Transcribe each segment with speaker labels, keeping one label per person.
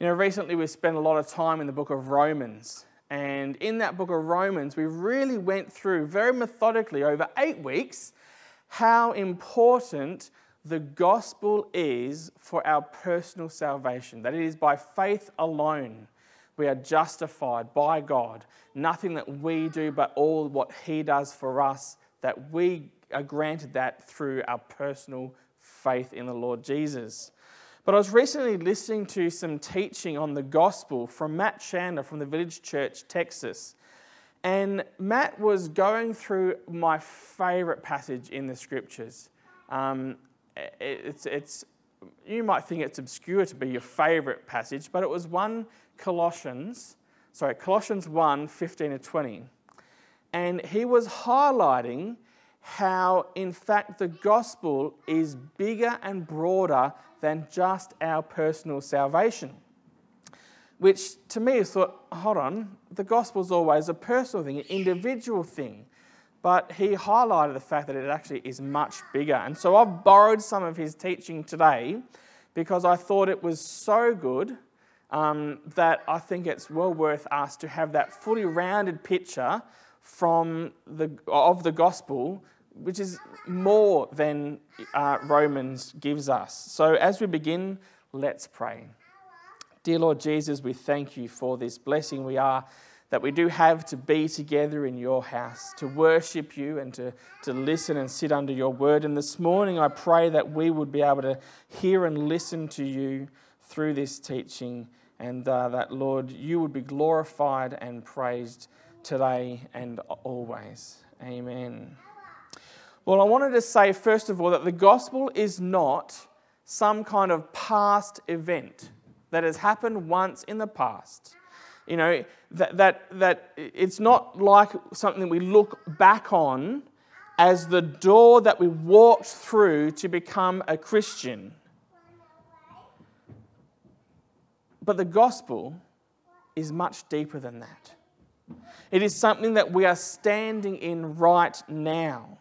Speaker 1: You know, recently we spent a lot of time in the book of Romans. And in that book of Romans, we really went through very methodically over eight weeks how important the gospel is for our personal salvation. That it is by faith alone we are justified by God. Nothing that we do, but all what He does for us, that we are granted that through our personal faith in the Lord Jesus. But I was recently listening to some teaching on the gospel from Matt Chandler from the Village Church, Texas. And Matt was going through my favorite passage in the scriptures. Um, it's, it's, you might think it's obscure to be your favorite passage, but it was 1 Colossians, sorry, Colossians 1 15 to 20. And he was highlighting how, in fact, the gospel is bigger and broader than just our personal salvation. Which to me is thought, hold on, the gospel is always a personal thing, an individual thing. But he highlighted the fact that it actually is much bigger. And so I've borrowed some of his teaching today because I thought it was so good um, that I think it's well worth us to have that fully rounded picture from the, of the gospel which is more than uh, Romans gives us. So as we begin, let's pray. Dear Lord Jesus, we thank you for this blessing we are that we do have to be together in your house, to worship you and to, to listen and sit under your word. And this morning, I pray that we would be able to hear and listen to you through this teaching, and uh, that, Lord, you would be glorified and praised today and always. Amen. Well, I wanted to say, first of all, that the gospel is not some kind of past event that has happened once in the past. You know, that, that, that it's not like something we look back on as the door that we walked through to become a Christian. But the gospel is much deeper than that. It is something that we are standing in right now.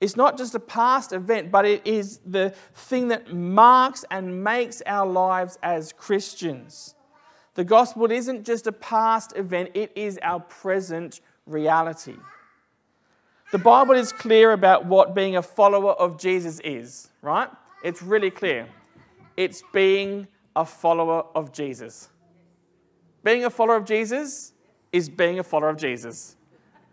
Speaker 1: It's not just a past event, but it is the thing that marks and makes our lives as Christians. The gospel isn't just a past event, it is our present reality. The Bible is clear about what being a follower of Jesus is, right? It's really clear. It's being a follower of Jesus. Being a follower of Jesus is being a follower of Jesus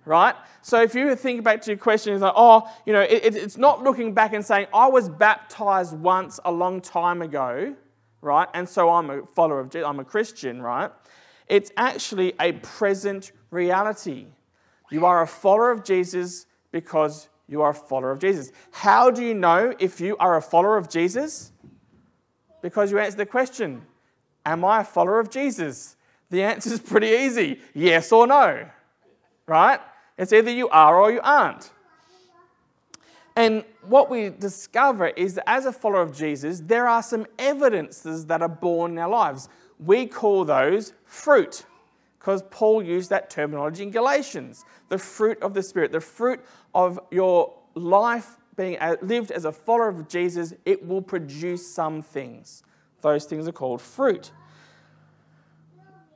Speaker 1: right? So if you think back to your question, it's like, oh, you know, it, it's not looking back and saying, I was baptized once a long time ago, right? And so I'm a follower of Jesus, I'm a Christian, right? It's actually a present reality. You are a follower of Jesus because you are a follower of Jesus. How do you know if you are a follower of Jesus? Because you answer the question Am I a follower of Jesus? The answer is pretty easy yes or no, right? It's either you are or you aren't. And what we discover is that as a follower of Jesus, there are some evidences that are born in our lives. We call those fruit, because Paul used that terminology in Galatians the fruit of the Spirit, the fruit of your life being uh, lived as a follower of Jesus, it will produce some things. Those things are called fruit.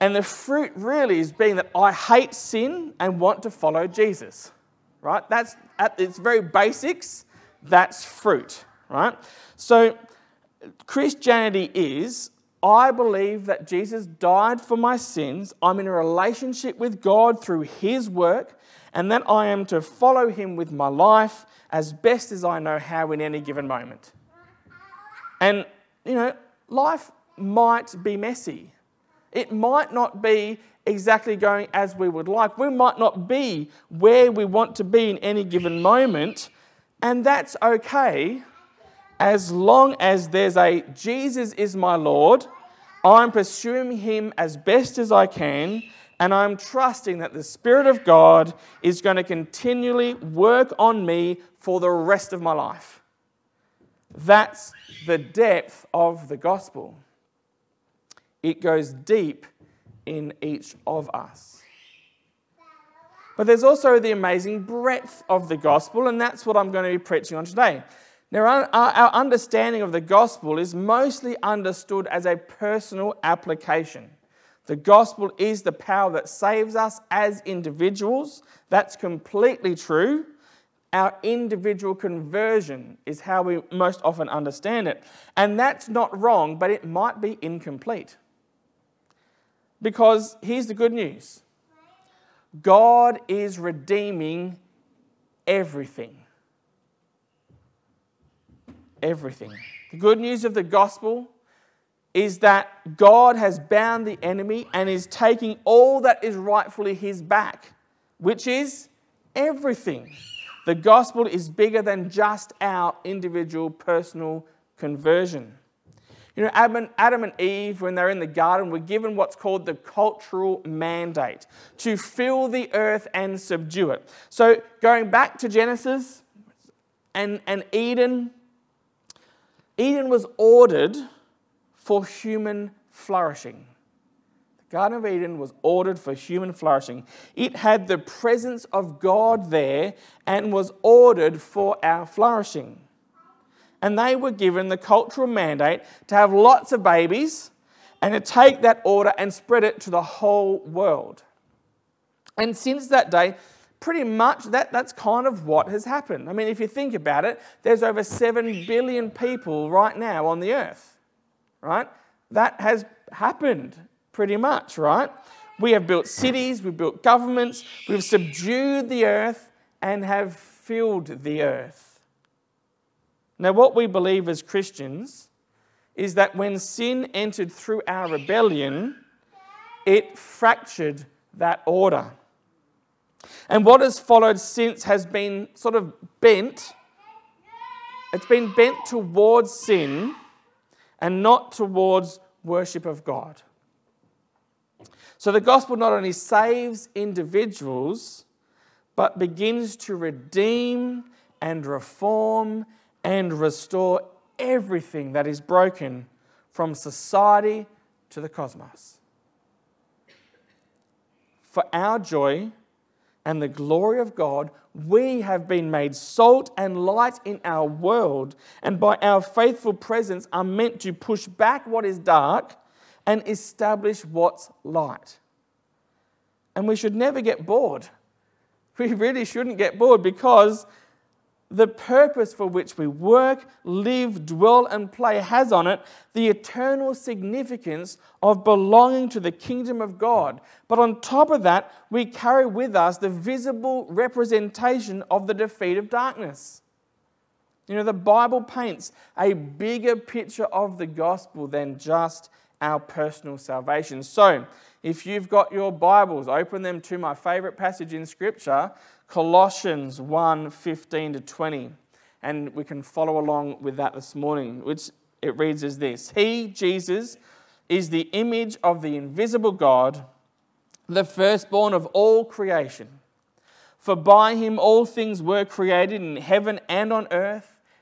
Speaker 1: And the fruit really is being that I hate sin and want to follow Jesus. Right? That's at its very basics, that's fruit. Right? So Christianity is I believe that Jesus died for my sins. I'm in a relationship with God through his work, and that I am to follow him with my life as best as I know how in any given moment. And, you know, life might be messy. It might not be exactly going as we would like. We might not be where we want to be in any given moment, and that's okay as long as there's a Jesus is my Lord, I'm pursuing him as best as I can, and I'm trusting that the Spirit of God is going to continually work on me for the rest of my life. That's the depth of the gospel it goes deep in each of us. But there's also the amazing breadth of the gospel, and that's what I'm going to be preaching on today. Now, our understanding of the gospel is mostly understood as a personal application. The gospel is the power that saves us as individuals. That's completely true. Our individual conversion is how we most often understand it. And that's not wrong, but it might be incomplete. Because here's the good news God is redeeming everything everything. The good news of the gospel is that God has bound the enemy and is taking all that is rightfully his back, which is everything. The gospel is bigger than just our individual personal conversion. You know, Adam and Eve, when they're in the garden, were given what's called the cultural mandate to fill the earth and subdue it. So, going back to Genesis and, and Eden, Eden was ordered for human flourishing. The Garden of Eden was ordered for human flourishing. It had the presence of God there and was ordered for our flourishing. And they were given the cultural mandate to have lots of babies and to take that order and spread it to the whole world. And since that day, pretty much that, that's kind of what has happened. I mean, if you think about it, there's over 7 billion people right now on the earth, right? That has happened pretty much, right? We have built cities, we've built governments, we've subdued the earth and have filled the earth. Now, what we believe as Christians is that when sin entered through our rebellion, it fractured that order. And what has followed since has been sort of bent. It's been bent towards sin and not towards worship of God. So the gospel not only saves individuals, but begins to redeem and reform and restore everything that is broken from society to the cosmos. For our joy, and the glory of God, we have been made salt and light in our world, and by our faithful presence are meant to push back what is dark and establish what's light. And we should never get bored. We really shouldn't get bored because the purpose for which we work, live, dwell, and play has on it the eternal significance of belonging to the kingdom of God. But on top of that, we carry with us the visible representation of the defeat of darkness. You know, the Bible paints a bigger picture of the gospel than just our personal salvation. So, if you've got your Bibles, open them to my favorite passage in Scripture, Colossians 1 15 to 20. And we can follow along with that this morning, which it reads as this He, Jesus, is the image of the invisible God, the firstborn of all creation. For by him all things were created in heaven and on earth,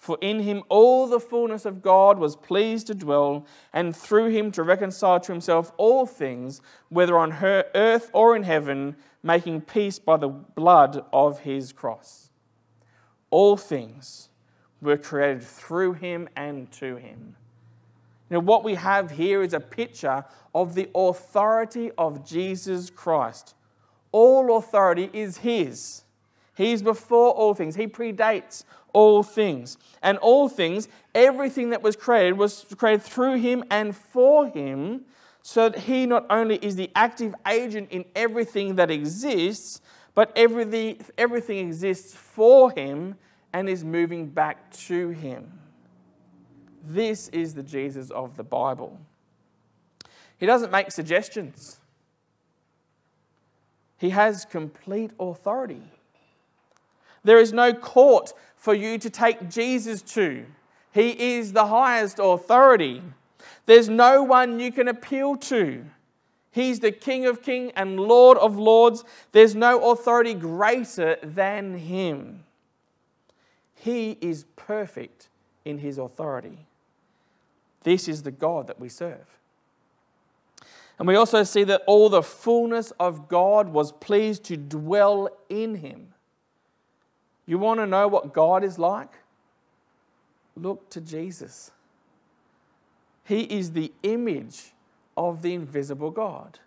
Speaker 1: For in him all the fullness of God was pleased to dwell, and through him to reconcile to himself all things, whether on earth or in heaven, making peace by the blood of his cross. All things were created through him and to him. Now, what we have here is a picture of the authority of Jesus Christ. All authority is his. He's before all things, he predates all things. And all things, everything that was created, was created through him and for him, so that he not only is the active agent in everything that exists, but everything, everything exists for him and is moving back to Him. This is the Jesus of the Bible. He doesn't make suggestions, He has complete authority. There is no court for you to take Jesus to. He is the highest authority. There's no one you can appeal to. He's the King of kings and Lord of lords. There's no authority greater than him. He is perfect in his authority. This is the God that we serve. And we also see that all the fullness of God was pleased to dwell in him. You want to know what God is like? Look to Jesus. He is the image of the invisible God.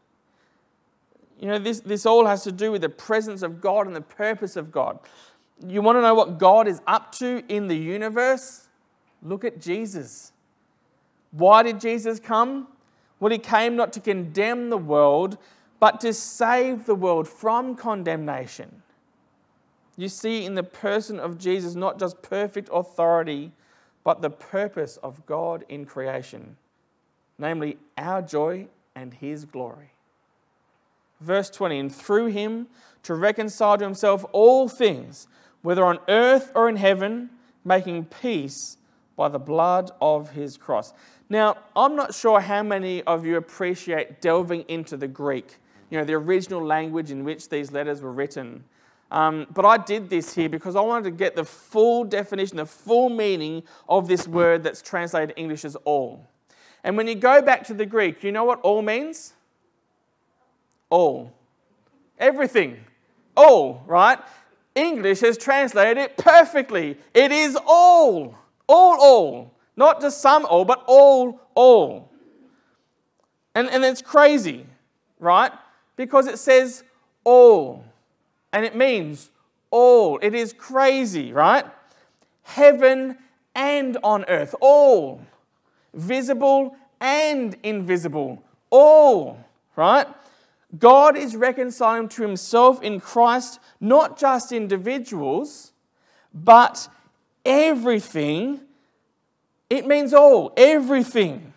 Speaker 1: You know, this, this all has to do with the presence of God and the purpose of God. You want to know what God is up to in the universe? Look at Jesus. Why did Jesus come? Well, he came not to condemn the world, but to save the world from condemnation. You see in the person of Jesus not just perfect authority, but the purpose of God in creation, namely our joy and his glory. Verse 20, and through him to reconcile to himself all things, whether on earth or in heaven, making peace by the blood of his cross. Now, I'm not sure how many of you appreciate delving into the Greek, you know, the original language in which these letters were written. Um, but I did this here because I wanted to get the full definition, the full meaning of this word that's translated English as all. And when you go back to the Greek, you know what all means? All. Everything. All, right? English has translated it perfectly. It is all. All, all. Not just some all, but all, all. And, and it's crazy, right? Because it says all. And it means all. It is crazy, right? Heaven and on earth, all. Visible and invisible, all, right? God is reconciling to himself in Christ not just individuals, but everything. It means all, everything.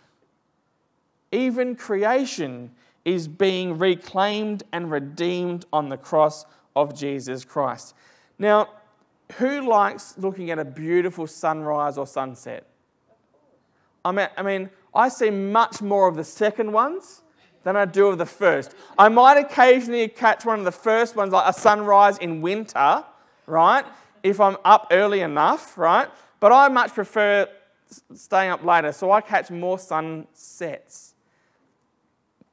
Speaker 1: Even creation is being reclaimed and redeemed on the cross of Jesus Christ. Now, who likes looking at a beautiful sunrise or sunset? I mean, I mean, I see much more of the second ones than I do of the first. I might occasionally catch one of the first ones, like a sunrise in winter, right? If I'm up early enough, right? But I much prefer staying up later, so I catch more sunsets.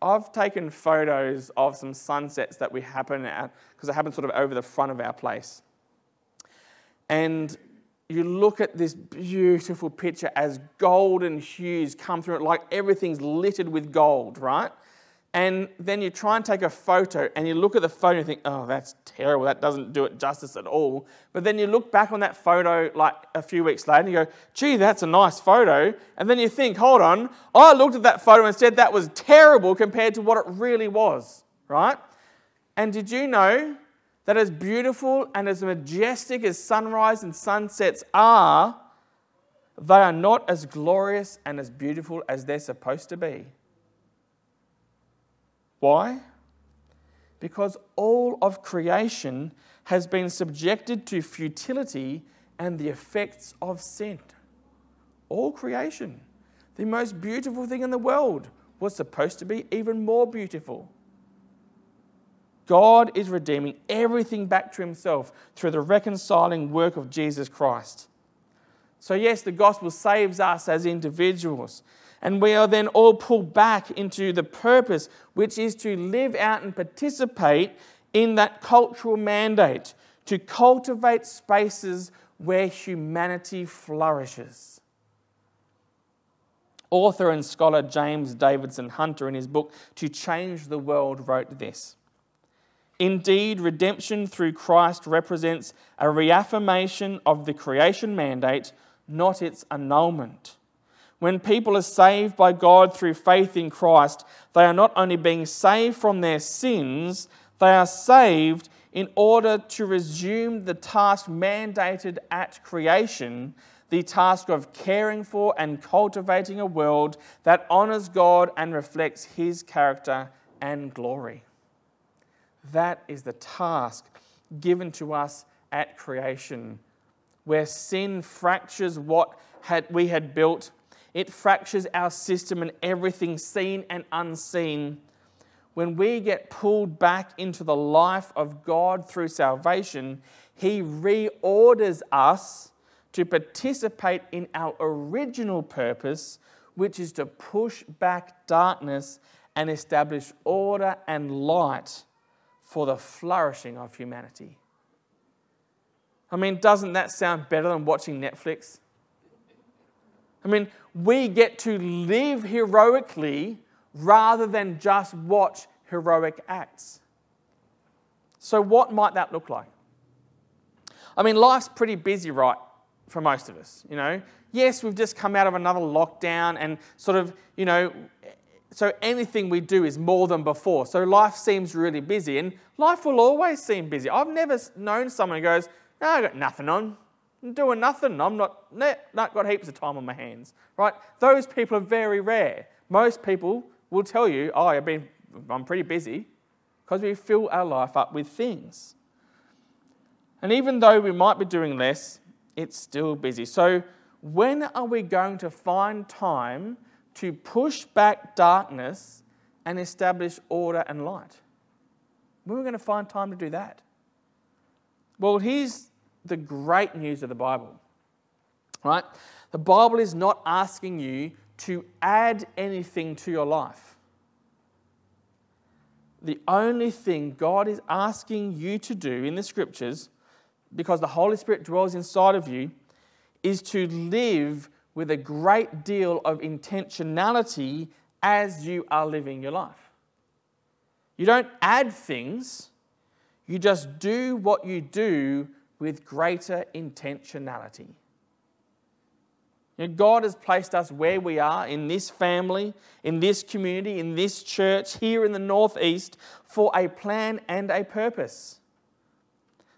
Speaker 1: I've taken photos of some sunsets that we happen at, because it happens sort of over the front of our place. And you look at this beautiful picture as golden hues come through it, like everything's littered with gold, right? and then you try and take a photo and you look at the photo and you think, oh, that's terrible. That doesn't do it justice at all. But then you look back on that photo like a few weeks later and you go, gee, that's a nice photo. And then you think, hold on, I looked at that photo and said that was terrible compared to what it really was, right? And did you know that as beautiful and as majestic as sunrise and sunsets are, they are not as glorious and as beautiful as they're supposed to be? Why? Because all of creation has been subjected to futility and the effects of sin. All creation. The most beautiful thing in the world was supposed to be even more beautiful. God is redeeming everything back to Himself through the reconciling work of Jesus Christ. So, yes, the gospel saves us as individuals, and we are then all pulled back into the purpose, which is to live out and participate in that cultural mandate to cultivate spaces where humanity flourishes. Author and scholar James Davison Hunter, in his book To Change the World, wrote this Indeed, redemption through Christ represents a reaffirmation of the creation mandate, not its annulment. When people are saved by God through faith in Christ, they are not only being saved from their sins, they are saved in order to resume the task mandated at creation the task of caring for and cultivating a world that honors God and reflects His character and glory. That is the task given to us at creation, where sin fractures what had, we had built It fractures our system and everything seen and unseen. When we get pulled back into the life of God through salvation, He reorders us to participate in our original purpose, which is to push back darkness and establish order and light for the flourishing of humanity. I mean, doesn't that sound better than watching Netflix? I mean, we get to live heroically rather than just watch heroic acts. So, what might that look like? I mean, life's pretty busy, right, for most of us, you know? Yes, we've just come out of another lockdown and sort of, you know, so anything we do is more than before. So life seems really busy, and life will always seem busy. I've never known someone who goes, no, I've got nothing on. I'm doing nothing. I'm not, not got heaps of time on my hands, right? Those people are very rare. Most people will tell you, oh, I've been, I'm pretty busy, because we fill our life up with things. And even though we might be doing less, it's still busy. So when are we going to find time to push back darkness and establish order and light? When are we going to find time to do that? Well, here's the great news of the Bible, right? The Bible is not asking you to add anything to your life. The only thing God is asking you to do in the scriptures, because the Holy Spirit dwells inside of you, is to live with a great deal of intentionality as you are living your life. You don't add things, you just do what you do with greater intentionality. You know, God has placed us where we are in this family, in this community, in this church, here in the Northeast, for a plan and a purpose.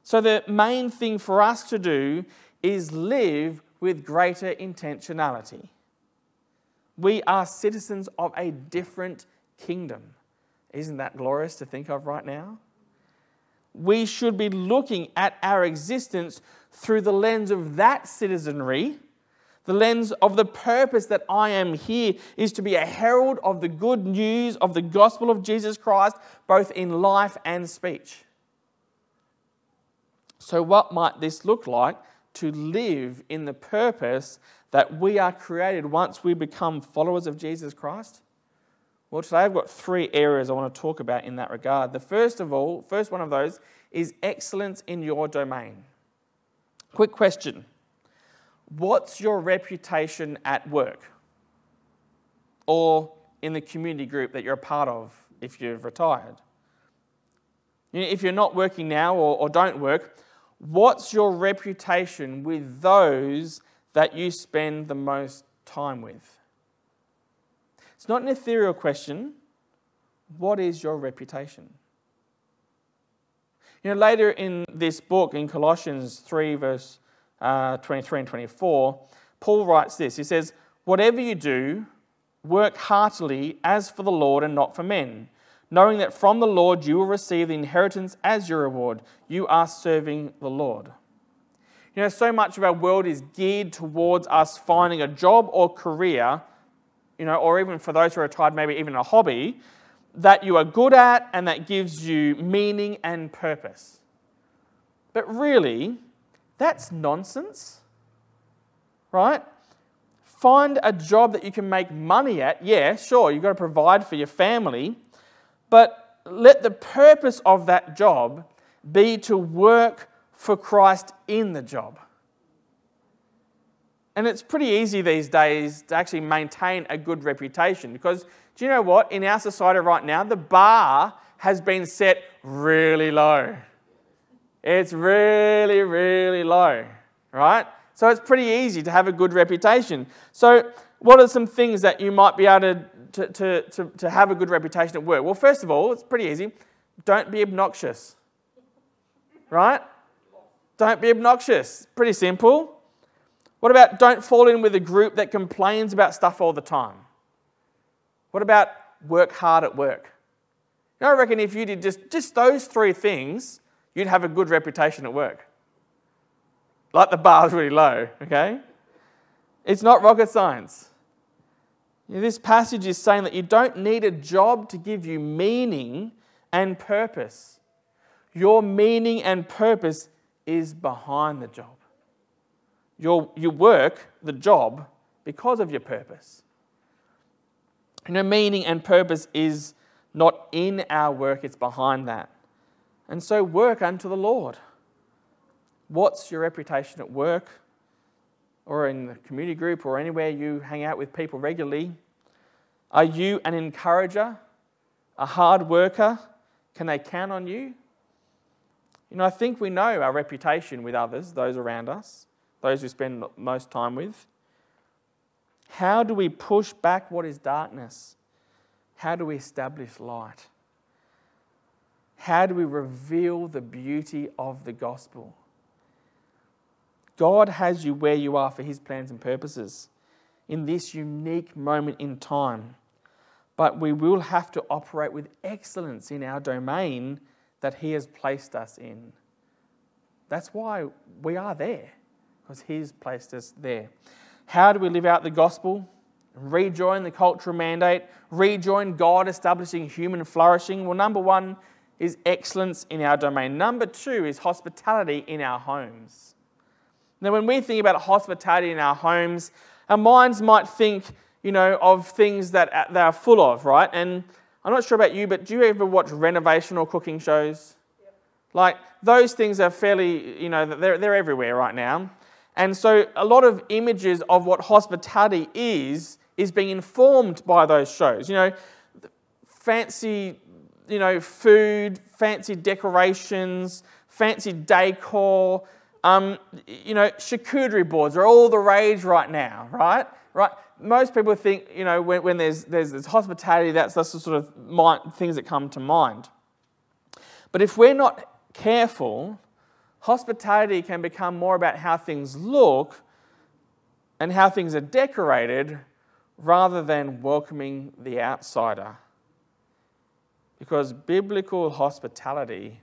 Speaker 1: So, the main thing for us to do is live with greater intentionality. We are citizens of a different kingdom. Isn't that glorious to think of right now? We should be looking at our existence through the lens of that citizenry, the lens of the purpose that I am here is to be a herald of the good news of the gospel of Jesus Christ, both in life and speech. So, what might this look like to live in the purpose that we are created once we become followers of Jesus Christ? Well, today I've got three areas I want to talk about in that regard. The first of all, first one of those is excellence in your domain. Quick question What's your reputation at work? Or in the community group that you're a part of if you've retired? If you're not working now or, or don't work, What's your reputation with those that you spend the most time with? It's not an ethereal question. What is your reputation? You know, later in this book, in Colossians 3, verse uh, 23 and 24, Paul writes this He says, Whatever you do, work heartily as for the Lord and not for men knowing that from the Lord you will receive the inheritance as your reward. You are serving the Lord. You know, so much of our world is geared towards us finding a job or career, you know, or even for those who are retired, maybe even a hobby that you are good at and that gives you meaning and purpose. But really, that's nonsense, right? Find a job that you can make money at. Yeah, sure, you've got to provide for your family, but let the purpose of that job be to work for Christ in the job. And it's pretty easy these days to actually maintain a good reputation because do you know what? In our society right now, the bar has been set really low. It's really, really low, right? So it's pretty easy to have a good reputation. So, what are some things that you might be able to to, to, to, to have a good reputation at work? Well, first of all, it's pretty easy. Don't be obnoxious. Right? Don't be obnoxious. Pretty simple. What about don't fall in with a group that complains about stuff all the time? What about work hard at work? You know, I reckon if you did just, just those three things, you'd have a good reputation at work. Like the bar's really low, okay? It's not rocket science. This passage is saying that you don't need a job to give you meaning and purpose. Your meaning and purpose is behind the job. Your, you work the job because of your purpose. You know, meaning and purpose is not in our work, it's behind that. And so work unto the Lord. What's your reputation at work or in the community group or anywhere you hang out with people regularly? Are you an encourager, a hard worker? Can they count on you? You know, I think we know our reputation with others, those around us, those we spend most time with. How do we push back what is darkness? How do we establish light? How do we reveal the beauty of the gospel? God has you where you are for his plans and purposes in this unique moment in time. But we will have to operate with excellence in our domain that he has placed us in. That's why we are there, because he's placed us there. How do we live out the gospel? Rejoin the cultural mandate, rejoin God establishing human flourishing. Well, number one is excellence in our domain. Number two is hospitality in our homes. Now, when we think about hospitality in our homes, our minds might think, you know, of things that uh, they are full of, right? And I'm not sure about you, but do you ever watch renovation or cooking shows? Yep. Like, those things are fairly, you know, they're, they're everywhere right now. And so a lot of images of what hospitality is, is being informed by those shows. You know, fancy, you know, food, fancy decorations, fancy decor. Um, you know, charcuterie boards are all the rage right now, right? Right. Most people think, you know, when, when there's, there's, there's hospitality, that's, that's the sort of mind, things that come to mind. But if we're not careful, hospitality can become more about how things look and how things are decorated rather than welcoming the outsider. Because biblical hospitality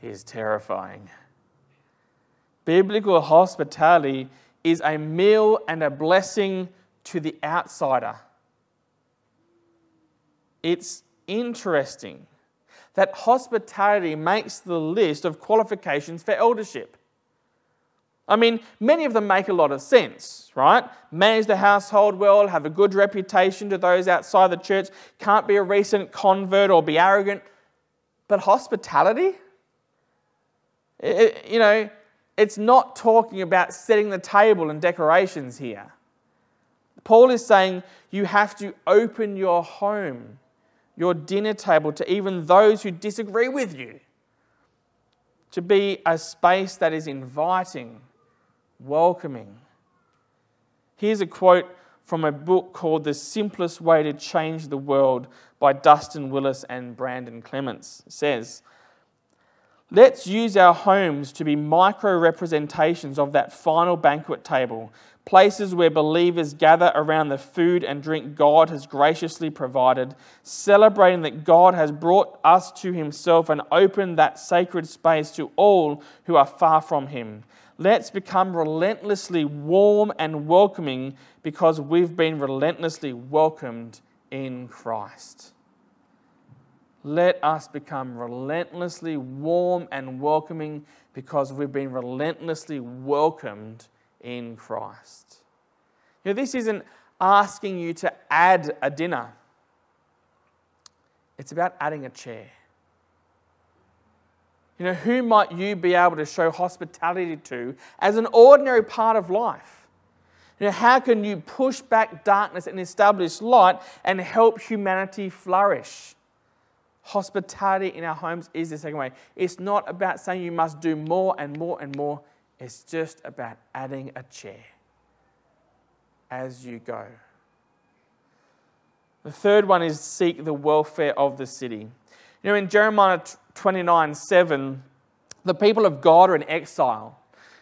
Speaker 1: is terrifying. Biblical hospitality is a meal and a blessing to the outsider. It's interesting that hospitality makes the list of qualifications for eldership. I mean, many of them make a lot of sense, right? Manage the household well, have a good reputation to those outside the church, can't be a recent convert or be arrogant. But hospitality? It, you know, it's not talking about setting the table and decorations here. Paul is saying you have to open your home your dinner table to even those who disagree with you. To be a space that is inviting, welcoming. Here's a quote from a book called The Simplest Way to Change the World by Dustin Willis and Brandon Clements. It says, Let's use our homes to be micro representations of that final banquet table places where believers gather around the food and drink God has graciously provided, celebrating that God has brought us to Himself and opened that sacred space to all who are far from Him. Let's become relentlessly warm and welcoming because we've been relentlessly welcomed in Christ. Let us become relentlessly warm and welcoming because we've been relentlessly welcomed in Christ. You know, this isn't asking you to add a dinner, it's about adding a chair. You know, who might you be able to show hospitality to as an ordinary part of life? You know, how can you push back darkness and establish light and help humanity flourish? Hospitality in our homes is the second way. It's not about saying you must do more and more and more. It's just about adding a chair as you go. The third one is seek the welfare of the city. You know, in Jeremiah 29 7, the people of God are in exile.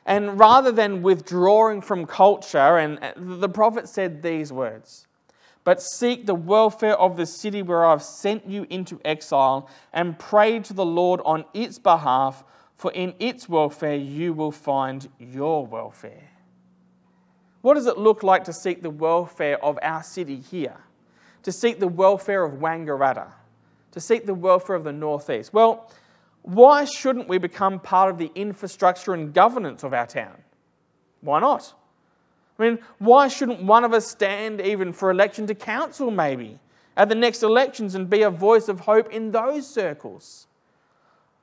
Speaker 1: And rather than withdrawing from culture, and uh, the prophet said these words But seek the welfare of the city where I've sent you into exile, and pray to the Lord on its behalf for in its welfare you will find your welfare. What does it look like to seek the welfare of our city here? to seek the welfare of Wangaratta, to seek the welfare of the Northeast. Well, why shouldn't we become part of the infrastructure and governance of our town? Why not? I mean, why shouldn't one of us stand even for election to council, maybe, at the next elections and be a voice of hope in those circles?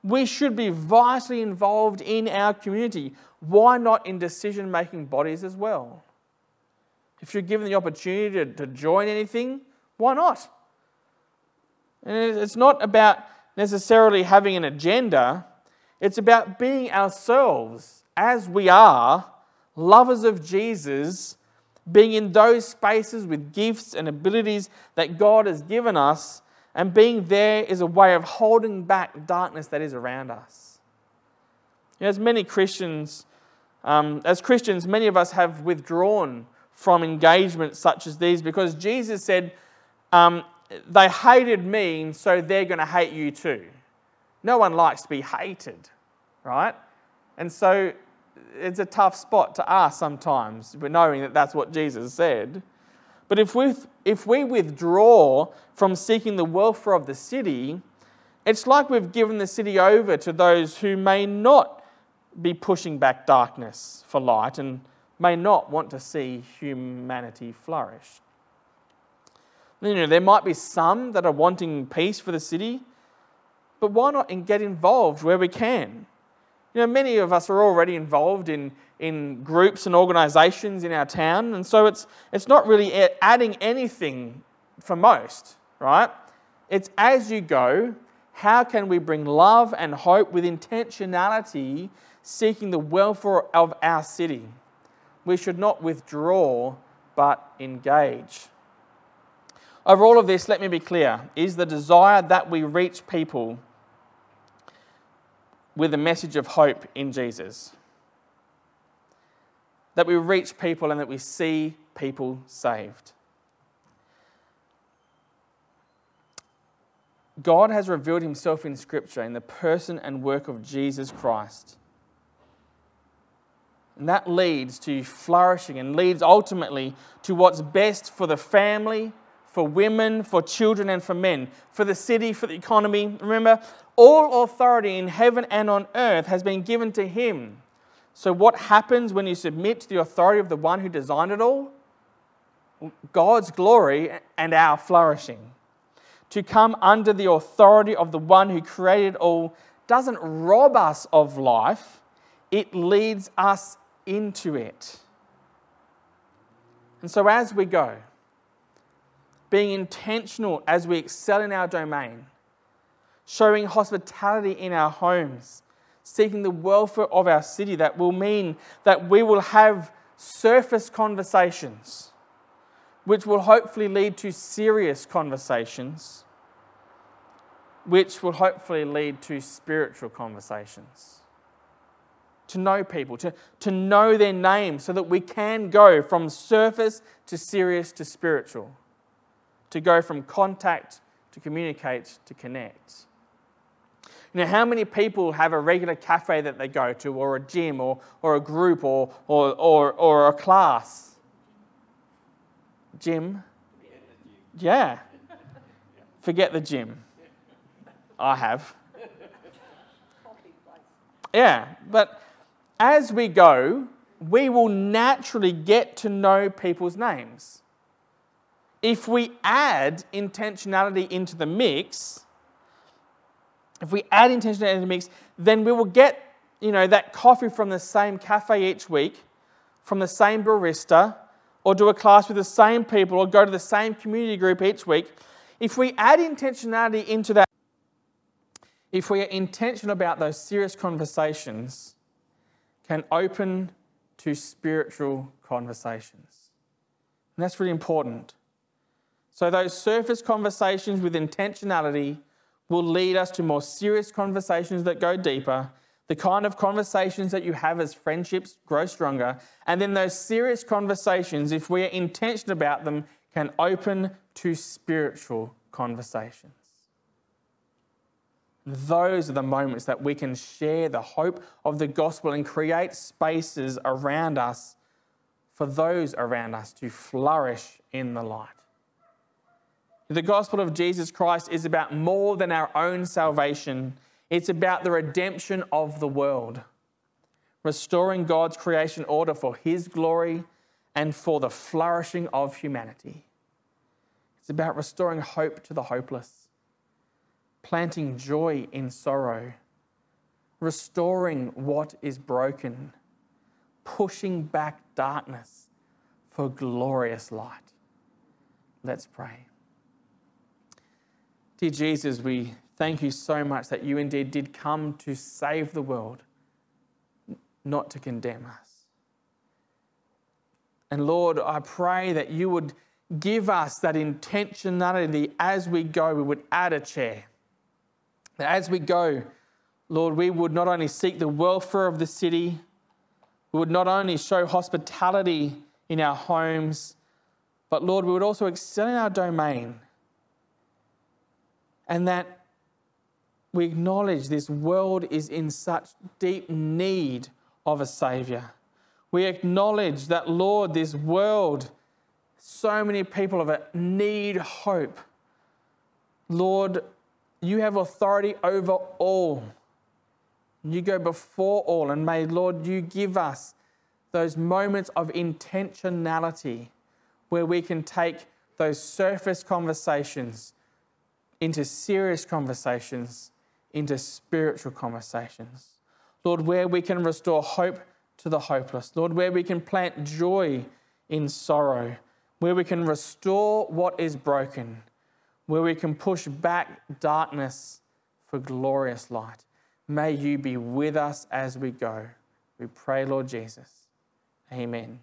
Speaker 1: We should be vitally involved in our community. Why not in decision making bodies as well? If you're given the opportunity to, to join anything, why not? And it's not about necessarily having an agenda, it's about being ourselves as we are, lovers of Jesus, being in those spaces with gifts and abilities that God has given us, and being there is a way of holding back darkness that is around us. as many Christians, um, as Christians, many of us have withdrawn from engagements such as these because Jesus said, um, They hated me, and so they're going to hate you too. No one likes to be hated, right? And so it's a tough spot to ask sometimes, but knowing that that's what Jesus said. But if we, if we withdraw from seeking the welfare of the city, it's like we've given the city over to those who may not be pushing back darkness for light and may not want to see humanity flourish. You know, there might be some that are wanting peace for the city, but why not get involved where we can? You know, many of us are already involved in, in groups and organisations in our town, and so it's, it's not really adding anything for most, right? It's as you go, how can we bring love and hope with intentionality, seeking the welfare of our city? we should not withdraw but engage. Over all of this, let me be clear is the desire that we reach people with a message of hope in Jesus. That we reach people and that we see people saved. God has revealed himself in Scripture in the person and work of Jesus Christ. And that leads to flourishing and leads ultimately to what's best for the family, for women, for children, and for men, for the city, for the economy. Remember, all authority in heaven and on earth has been given to him. So, what happens when you submit to the authority of the one who designed it all? God's glory and our flourishing. To come under the authority of the one who created all doesn't rob us of life, it leads us into it. And so, as we go, being intentional as we excel in our domain, showing hospitality in our homes, seeking the welfare of our city, that will mean that we will have surface conversations, which will hopefully lead to serious conversations, which will hopefully lead to spiritual conversations. To know people, to, to know their names, so that we can go from surface to serious to spiritual, to go from contact to communicate to connect. You know, how many people have a regular cafe that they go to, or a gym, or, or a group, or, or, or, or a class? Gym? Yeah. Forget the gym. I have. Yeah, but as we go, we will naturally get to know people's names. If we add intentionality into the mix, if we add intentionality into the mix, then we will get you know, that coffee from the same cafe each week, from the same barista, or do a class with the same people, or go to the same community group each week. If we add intentionality into that, if we are intentional about those serious conversations, can open to spiritual conversations. And that's really important. So, those surface conversations with intentionality will lead us to more serious conversations that go deeper, the kind of conversations that you have as friendships grow stronger. And then those serious conversations, if we are intentional about them, can open to spiritual conversations. Those are the moments that we can share the hope of the gospel and create spaces around us for those around us to flourish in the light. The gospel of Jesus Christ is about more than our own salvation, it's about the redemption of the world, restoring God's creation order for His glory and for the flourishing of humanity. It's about restoring hope to the hopeless, planting joy in sorrow, restoring what is broken, pushing back darkness for glorious light. Let's pray. Dear Jesus, we thank you so much that you indeed did come to save the world, not to condemn us. And Lord, I pray that you would give us that intentionality as we go, we would add a chair. That as we go, Lord, we would not only seek the welfare of the city, we would not only show hospitality in our homes, but Lord, we would also excel in our domain and that we acknowledge this world is in such deep need of a Savior. We acknowledge that, Lord, this world, so many people of it need hope. Lord, you have authority over all. You go before all, and may, Lord, you give us those moments of intentionality where we can take those surface conversations into serious conversations, into spiritual conversations. Lord, where we can restore hope to the hopeless. Lord, where we can plant joy in sorrow, where we can restore what is broken, where we can push back darkness for glorious light. May you be with us as we go. We pray, Lord Jesus. Amen.